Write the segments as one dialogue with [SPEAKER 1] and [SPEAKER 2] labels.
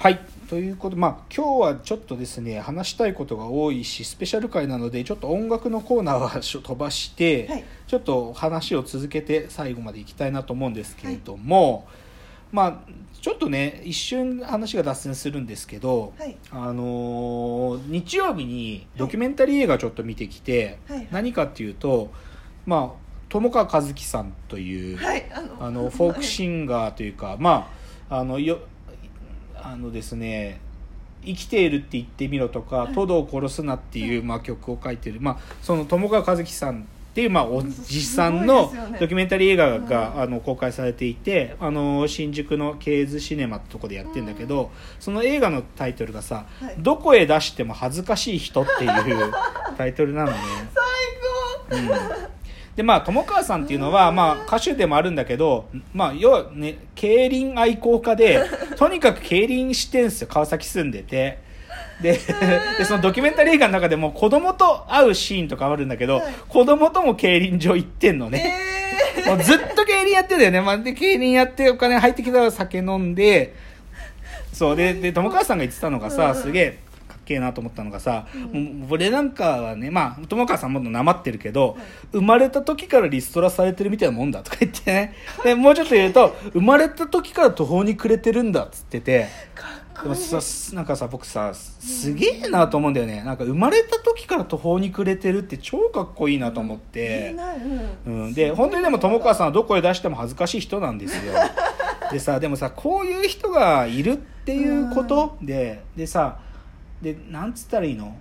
[SPEAKER 1] はい。ということでまあ今日はちょっとですね話したいことが多いしスペシャル回なのでちょっと音楽のコーナーは飛ばして、
[SPEAKER 2] はい。
[SPEAKER 1] ちょっと話を続けて最後までいきたいなと思うんですけれども、まあちょっとね一瞬話が脱線するんですけど、
[SPEAKER 2] はい。
[SPEAKER 1] あのー日曜日にドキュメンタリー映画ちょっと見てきて、
[SPEAKER 2] はい。
[SPEAKER 1] 何かっていうとまあ友川一樹さんという、
[SPEAKER 2] はい。あの
[SPEAKER 1] あのフォークシンガーというか、まああのよあのですね生きているって言ってみろとか、
[SPEAKER 2] い。
[SPEAKER 1] トドを殺すなっていう、まあ、曲を書いてる、まあ、その友川一樹さんっていう、まあ、おじさんのドキュメンタリー映画が、あの公開されていてあの新宿のケーズシネマってとこでやってるんだけど、その映画のタイトルがさ「
[SPEAKER 2] はい。
[SPEAKER 1] どこへ出しても恥ずかしい人」っていう タイトルなのね。
[SPEAKER 2] 最
[SPEAKER 1] うん。でまあ友川さんっていうのは、まあ、歌手でもあるんだけど、まあ、要はね競輪愛好家で とにかく競輪してんすよ。川崎住んでて。で でそのドキュメンタリー映画の中でも子供と会うシーンとかあるんだけど、
[SPEAKER 2] はい。
[SPEAKER 1] 子供とも競輪場行ってんの
[SPEAKER 2] 高
[SPEAKER 1] ね、
[SPEAKER 2] え
[SPEAKER 1] もうずっと競輪やってんだよね、まあ、で競輪やってお金入ってきたら酒飲んで。そうでで友川さんが言ってたのがさ、
[SPEAKER 2] うん。
[SPEAKER 1] すげえけえなと思ったのがさ、もう俺なんかはねまあ友川さんもなまってるけど、生まれた時からリストラされてるみたいなもんだとか言ってねでもうちょっと言うと生まれた時から途方に暮れてるんだっつってて。でもさなんかさ僕さすげえなと思うんだよねなんか生まれた時から途方に暮れてるって超かっこいいなと思って、
[SPEAKER 2] うん、
[SPEAKER 1] で本当にでも友川さんはどこへ出しても恥ずかしい人なんですよでさでもさこういう人がいるっていうことででさでなんつったらいいの？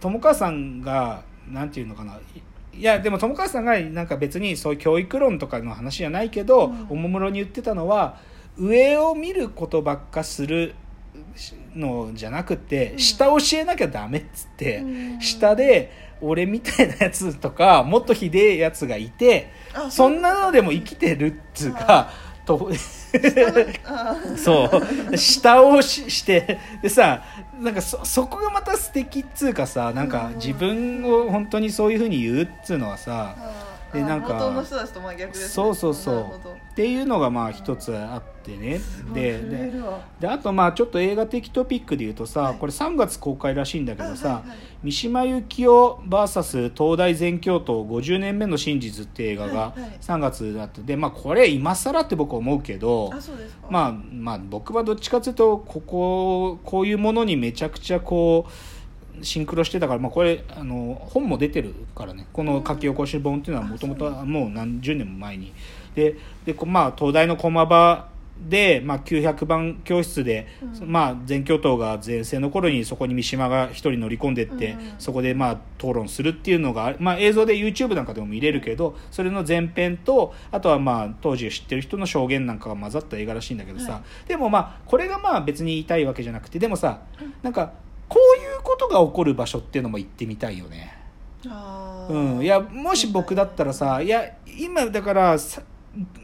[SPEAKER 1] 友川さんがなんていうのかな？いいやでも友川さんがなんか別にそういう教育論とかの話じゃないけど、
[SPEAKER 2] うん。
[SPEAKER 1] おもむろに言ってたのは上を見ることばっかするのじゃなくて、
[SPEAKER 2] うん。
[SPEAKER 1] 下教えなきゃダメっつって、
[SPEAKER 2] うん。
[SPEAKER 1] 下で俺みたいなやつとかもっとひでえやつがいて
[SPEAKER 2] あ
[SPEAKER 1] そんなのでも生きてるっつうかと
[SPEAKER 2] あ
[SPEAKER 1] そう。下をしして。でさなんかそそこがまた素敵っつうかさなんか
[SPEAKER 2] うん
[SPEAKER 1] 自分を本当にそういうふうに言うっつうのはさ
[SPEAKER 2] あ
[SPEAKER 1] でなんか
[SPEAKER 2] 元の人たちと真逆です、ね、
[SPEAKER 1] そうそうそう。っていうのがまあ一つあってね。でであとまあちょっと映画的トピックで言うとさ、
[SPEAKER 2] はい。
[SPEAKER 1] これ3月公開らしいんだけどさ、
[SPEAKER 2] あはいはい。
[SPEAKER 1] 三島由紀夫 VS 東大全教頭50年目の真実って映画が
[SPEAKER 2] はいはい。
[SPEAKER 1] 3月だってでまあこれ今更って僕は思うけどまあまあ僕はどっちかというとこここういうものにめちゃくちゃこうシンクロしてたから、まあ、これあの本も出てるからね。この書き起こし本っていうのはもともともう何十年も前に。ででこまあ東大の駒場で、まあ、900番教室で、
[SPEAKER 2] うん。
[SPEAKER 1] まあ、全教頭が前世の頃にそこに三島が一人乗り込んでって、
[SPEAKER 2] うん
[SPEAKER 1] そこでまあ討論するっていうのが、まあ、映像で YouTube なんかでも見れるけどそれの前編とあとはまあ当時を知ってる人の証言なんかが混ざった映画らしいんだけどさ、
[SPEAKER 2] は
[SPEAKER 1] でもまあこれがまあ別に言いたいわけじゃなくてでもさなんかこういうことが起こる場所っていうのも行ってみたいよね。うん、いやもし僕だったらさいや今だからさ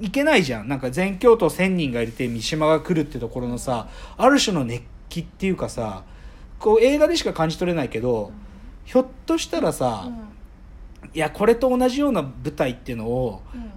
[SPEAKER 1] いけないじゃん。なんか全教徒1000人がいて三島が来るってところのさある種の熱気っていうかさこう映画でしか感じ取れないけど、ひょっとしたらさ、
[SPEAKER 2] うん。
[SPEAKER 1] いやこれと同じような舞台っていうのを
[SPEAKER 2] うん。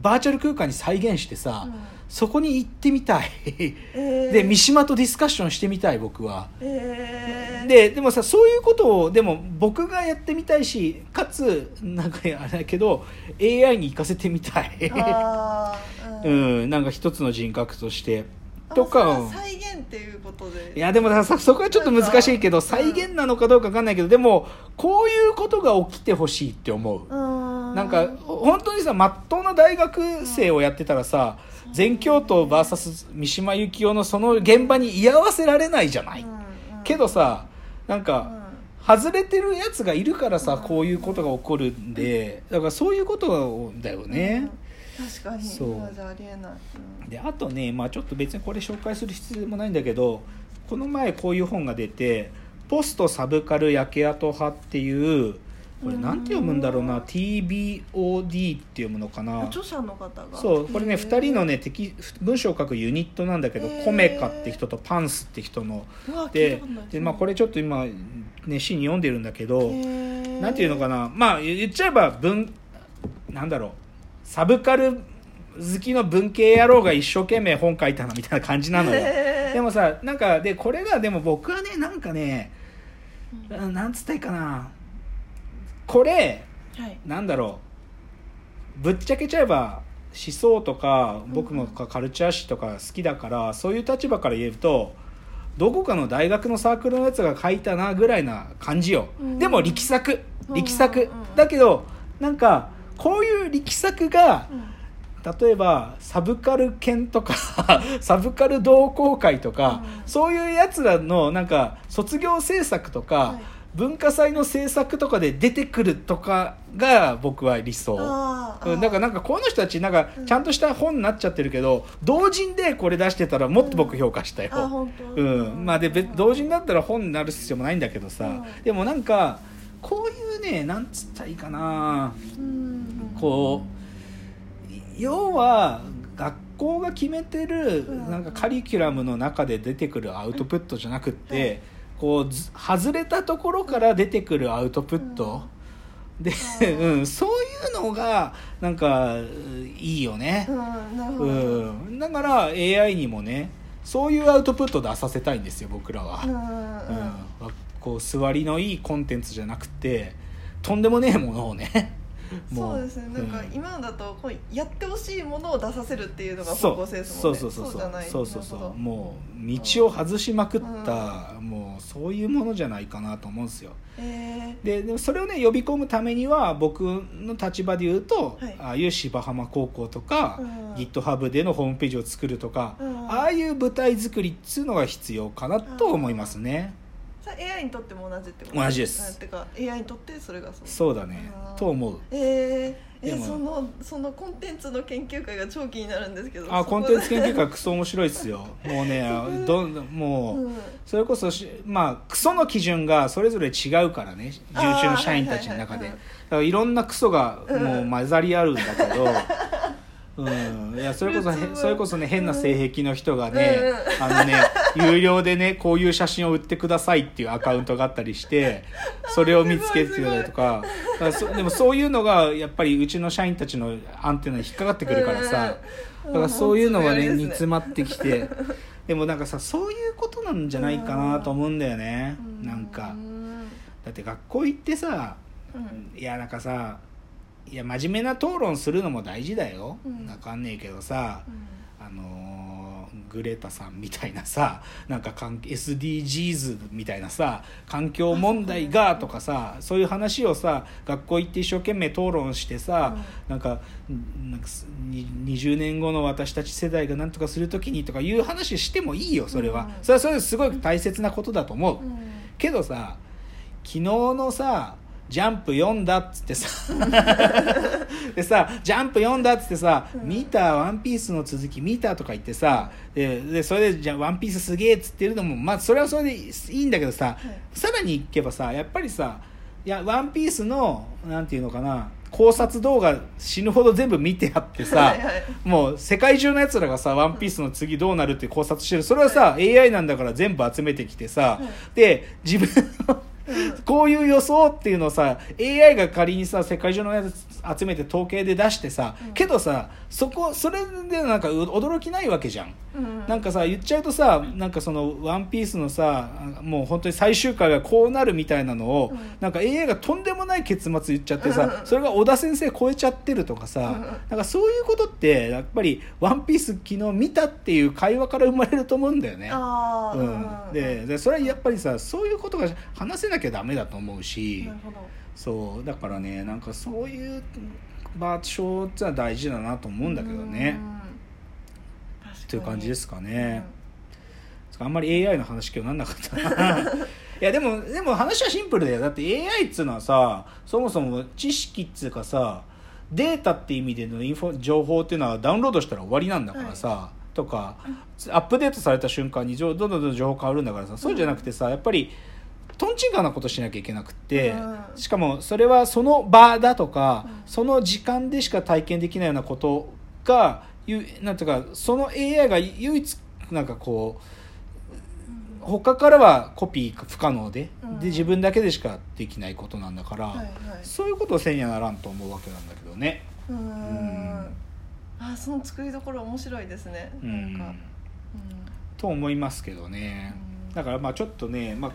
[SPEAKER 1] バーチャル空間に再現してさ、
[SPEAKER 2] うん
[SPEAKER 1] そこに行ってみたい。
[SPEAKER 2] えー。
[SPEAKER 1] で三島とディスカッションしてみたい僕は。
[SPEAKER 2] えー、
[SPEAKER 1] ででもさそういうことをでも僕がやってみたいしかつなんかあれだけど AI に行かせてみたい、
[SPEAKER 2] あー
[SPEAKER 1] う
[SPEAKER 2] うん
[SPEAKER 1] ん、なんか一つの人格として。
[SPEAKER 2] あ
[SPEAKER 1] とか。
[SPEAKER 2] 再現っていうことで。
[SPEAKER 1] いやでもさそこはちょっと難しいけど再現なのかどうか分かんないけどでもこういうことが起きてほしいって思う。
[SPEAKER 2] うん
[SPEAKER 1] なんか本当にさまっとうな大学生をやってたらさ全教頭 VS 三島由紀夫のその現場に居合わせられないじゃない、
[SPEAKER 2] うんうん。
[SPEAKER 1] けどさなん
[SPEAKER 2] う
[SPEAKER 1] か、
[SPEAKER 2] ん。
[SPEAKER 1] 外れてるやつがいるからさこういうことが起こるんでだからそういうことだよね、
[SPEAKER 2] うん。確かに
[SPEAKER 1] そう。
[SPEAKER 2] 今じゃありえない、うん。
[SPEAKER 1] であとね、まあ、ちょっと別にこれ紹介する必要もないんだけどこの前こういう本が出て「ポストサブカル焼け跡派」っていうこれなんて読むんだろうな。TBOD って読むのかな。
[SPEAKER 2] 著者の方が。
[SPEAKER 1] そうこれね
[SPEAKER 2] へー。
[SPEAKER 1] 2人のね敵文章を書くユニットなんだけどコメカって人とパンスって人の。でで、まあ、これちょっと今熱心に読んでるんだけどなんていうのかな。まあ言っちゃえば文なんだろう。サブカル好きの文系野郎が一生懸命本書いたなみたいな感じなのよ。でもさなんかでこれがでも僕はねなんかねなんつったいかなこれ
[SPEAKER 2] はい。
[SPEAKER 1] なんだろう。ぶっちゃけちゃえば思想とか僕もカルチャー誌とか好きだからそういう立場から言えるとどこかの大学のサークルのやつが書いたなぐらいな感じよ、
[SPEAKER 2] うん。
[SPEAKER 1] でも力作。力作、
[SPEAKER 2] うん。
[SPEAKER 1] だけどなんかこういう力作が
[SPEAKER 2] うん。
[SPEAKER 1] 例えばサブカル犬とか サブカル同好会とか、
[SPEAKER 2] うん。
[SPEAKER 1] そういうやつらのなんか卒業制作とか、
[SPEAKER 2] はい
[SPEAKER 1] 文化祭の制作とかで出てくるとかが僕は理想。うん、だからなんかこの人たちなんか
[SPEAKER 2] うん。
[SPEAKER 1] ちゃんとした本になっちゃってるけど同人でこれ出してたらもっと僕評価したよ、
[SPEAKER 2] あ本当？
[SPEAKER 1] うん、まあで別同人だったら本になる必要もないんだけどさ、
[SPEAKER 2] うん。
[SPEAKER 1] でもなんかこういうねなんつったらいいかな。
[SPEAKER 2] うん。
[SPEAKER 1] こう要は学校が決めてる
[SPEAKER 2] うん。
[SPEAKER 1] なんかカリキュラムの中で出てくるアウトプットじゃなくって、
[SPEAKER 2] はい
[SPEAKER 1] こうず外れたところから出てくるアウトプット、で、
[SPEAKER 2] うん。
[SPEAKER 1] うん、そういうのがなんかういいよね。
[SPEAKER 2] う、ん
[SPEAKER 1] だから AI にもねそういうアウトプット出させたいんですよ僕らは。
[SPEAKER 2] うん。
[SPEAKER 1] こう座りのいいコンテンツじゃなくてとんでもねえものをね
[SPEAKER 2] そうですね。なんか
[SPEAKER 1] うん。
[SPEAKER 2] 今だとこうやってほしいものを出させるっていうのが方向性です
[SPEAKER 1] そ
[SPEAKER 2] もんね。
[SPEAKER 1] うそうそうそう。
[SPEAKER 2] じゃない。
[SPEAKER 1] そうそうそう。もう道を外しまくった、もうそういうものじゃないかなと思うんですよ。
[SPEAKER 2] え
[SPEAKER 1] ででもそれをね呼び込むためには僕の立場で言うと、
[SPEAKER 2] はい。
[SPEAKER 1] ああいう芝浜高校とか、
[SPEAKER 2] うん。
[SPEAKER 1] GitHub でのホームページを作るとか、
[SPEAKER 2] うん。
[SPEAKER 1] ああいう舞台作りっつうのが必要かなと思いますね、
[SPEAKER 2] ー、さ AI にとっても同じってこと？
[SPEAKER 1] 同じです。
[SPEAKER 2] あてか AI にとってそれがそう。
[SPEAKER 1] そうだね。と思う。
[SPEAKER 2] えー。え
[SPEAKER 1] でも。
[SPEAKER 2] そのそのコンテンツの研究会が超気になるんですけど
[SPEAKER 1] あコンテンツ研究会クソ面白いっすよ。もうねどんもう、
[SPEAKER 2] うん
[SPEAKER 1] それこそしまあクソの基準がそれぞれ違うからね重中の社員たちの中で。
[SPEAKER 2] いはい
[SPEAKER 1] ろんなクソが
[SPEAKER 2] うん
[SPEAKER 1] もう混ざり合うんだけど、うん、いやそれこそそれこそね変な性癖の人がね、
[SPEAKER 2] う
[SPEAKER 1] あのね有料でねこういう写真を売ってくださいっていうアカウントがあったりして それを見つけてたりとかだからそでもそういうのがやっぱりうちの社員たちのアンテナに引っかかってくるからさ
[SPEAKER 2] うん。
[SPEAKER 1] だからそういうのがね
[SPEAKER 2] うん
[SPEAKER 1] 煮詰まってきて でもなんかさそういうことなんじゃないかなと思うんだよね。
[SPEAKER 2] う
[SPEAKER 1] なんか。
[SPEAKER 2] うん。
[SPEAKER 1] だって学校行ってさ
[SPEAKER 2] うん。
[SPEAKER 1] いやなんかさいや真面目な討論するのも大事だよ、
[SPEAKER 2] うん。
[SPEAKER 1] わかんねえけどさ
[SPEAKER 2] うん。
[SPEAKER 1] あのーグレタさんみたいなさ なんか関 SDGs みたいなさ環境問題がとかさそういう話をさ学校行って一生懸命討論してさ、なんかんなんかすに20年後の私たち世代が何とかするときにとかいう話してもいいよそれは、
[SPEAKER 2] うん。
[SPEAKER 1] それはそれですごい大切なことだと思う、
[SPEAKER 2] うん。
[SPEAKER 1] けどさ昨日のさジャンプ読んだっつってさ。でさジャンプ読んだっつってさ、
[SPEAKER 2] うん
[SPEAKER 1] 見たワンピースの続き見たとか言ってさででそれでじゃあワンピースすげえっつってるのもまあそれはそれでいいんだけどさ、
[SPEAKER 2] い。
[SPEAKER 1] さらにいけばさやっぱりさいやワンピースのなんていうのかな考察動画死ぬほど全部見てあってさ、
[SPEAKER 2] はいはい。
[SPEAKER 1] もう世界中のやつらがさ「ワンピースの次どうなるって考察してる。それはさ、AI なんだから全部集めてきてさ、
[SPEAKER 2] い。
[SPEAKER 1] で自分の こういう予想っていうのをさ AI が仮にさ世界中のやつ集めて統計で出してさ、
[SPEAKER 2] うん。
[SPEAKER 1] けどさそこそれでなんかう驚きないわけじゃん。
[SPEAKER 2] うん。
[SPEAKER 1] なんかさ言っちゃうとさなんかその「ワンピースのさもう本当に最終回がこうなるみたいなのを、
[SPEAKER 2] うん。
[SPEAKER 1] なんか AI がとんでもない結末言っちゃってさ、
[SPEAKER 2] うん。
[SPEAKER 1] それが小田先生超えちゃってるとかさ、
[SPEAKER 2] うん。
[SPEAKER 1] なんかそういうことってやっぱり「ワンピース昨日見たっていう会話から生まれると思うんだよね。うん、ででそれはやっぱりさそういうことが話せなきゃダメだと思うしそうだからねなんかそういう場所ってのは大事だなと思うんだけどね。という感じですかね。あんまり AI の話今日なんなかったな。いやでもでも話はシンプルだよだって AI っつうのはさそもそも知識っつうかさデータって意味でのインフォ情報っていうのはダウンロードしたら終わりなんだからさ、とかアップデートされた瞬間にどんどんどんどん情報変わるんだからさそうじゃなくてさやっぱりとんちんかなことしなきゃいけなくって、
[SPEAKER 2] うん。
[SPEAKER 1] しかもそれはその場だとか、
[SPEAKER 2] うん。
[SPEAKER 1] その時間でしか体験できないようなことがゆなんていうかその AI が唯一なんかこう他からはコピー不可能で,、
[SPEAKER 2] うん。
[SPEAKER 1] で自分だけでしかできないことなんだから、そういうことをせんやならんと思うわけなんだけどね。
[SPEAKER 2] う
[SPEAKER 1] ん。
[SPEAKER 2] ん。あその作りどころ面白いですね。
[SPEAKER 1] う
[SPEAKER 2] なんか。
[SPEAKER 1] ん。と思いますけどね。
[SPEAKER 2] うん。
[SPEAKER 1] だからまあちょっとね、まあ、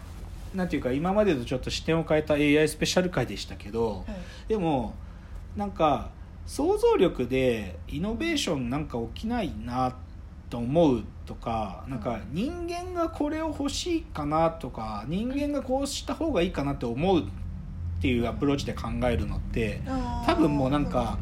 [SPEAKER 1] なんていうか今までとちょっと視点を変えた AI スペシャル回でしたけど、
[SPEAKER 2] はい。
[SPEAKER 1] でもなんか想像力でイノベーションなんか起きないなと思うとかなんか人間がこれを欲しいかなとか人間がこうした方がいいかなって思うっていうアプローチで考えるのって多分もうなんか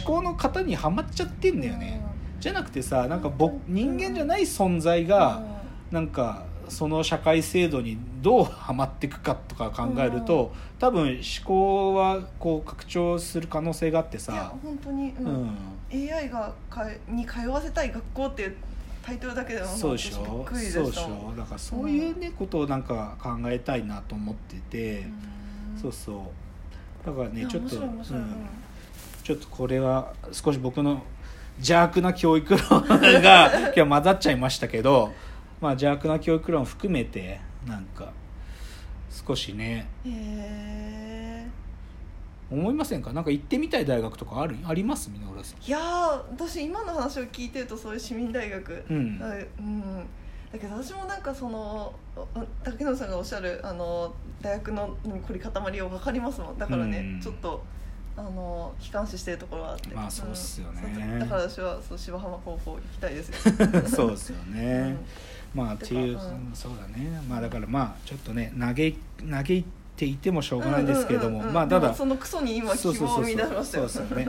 [SPEAKER 1] 思考の型にはまっちゃってんだよね。じゃなくてさなんか僕人間じゃない存在がなんかその社会制度にどうはまっていくかとか考えると多分思考はこう拡張する可能性があって
[SPEAKER 2] いや
[SPEAKER 1] さ、
[SPEAKER 2] 本当に、う
[SPEAKER 1] うん。ん、
[SPEAKER 2] AI がかに通わせたい学校っていうタイトルだけでも
[SPEAKER 1] そうでしょ？そうでしょ？だからそういうねことをなんか考えたいなと思ってて、
[SPEAKER 2] うん。
[SPEAKER 1] そうそう。だからねちょっと、う
[SPEAKER 2] うんん。
[SPEAKER 1] ちょっとこれは少し僕の邪悪な教育論が今日混ざっちゃいましたけど、まあ、邪悪な教育論含めてなんか少しね。
[SPEAKER 2] へえ
[SPEAKER 1] 思いませんか？なんか行ってみたい大学とかある？あります？
[SPEAKER 2] いやー私今の話を聞いてるとそういう市民大学、
[SPEAKER 1] うん。
[SPEAKER 2] だうん、だけど私もなんかそのお竹野さんがおっしゃるあの大学のうん凝り固まりを分かりますもん。だからね、
[SPEAKER 1] うん。
[SPEAKER 2] ちょっとあの悲観視してるところはあって。
[SPEAKER 1] まあそうっすよね。
[SPEAKER 2] うん。だから私はそう芝浜高校行きたいですよ。
[SPEAKER 1] そうですよね、まあっていう、
[SPEAKER 2] うん。
[SPEAKER 1] そうだね。まあだからまあちょっとね嘆い嘆いていてもしょうがないんですけれども、
[SPEAKER 2] うんうんうんうん。
[SPEAKER 1] まあただ
[SPEAKER 2] そのクソに今希望を出しましたよ
[SPEAKER 1] そうそうそうそう。ね。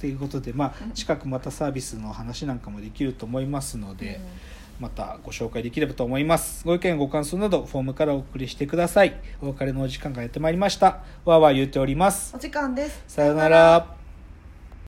[SPEAKER 1] ということでまあ近くまたサービスの話なんかもできると思いますので、またご紹介できればと思います。ご意見ご感想などフォームからお送りしてください。お別れのお時間がやってまいりました。わーわー言っております。
[SPEAKER 2] お時間です。
[SPEAKER 1] さようなら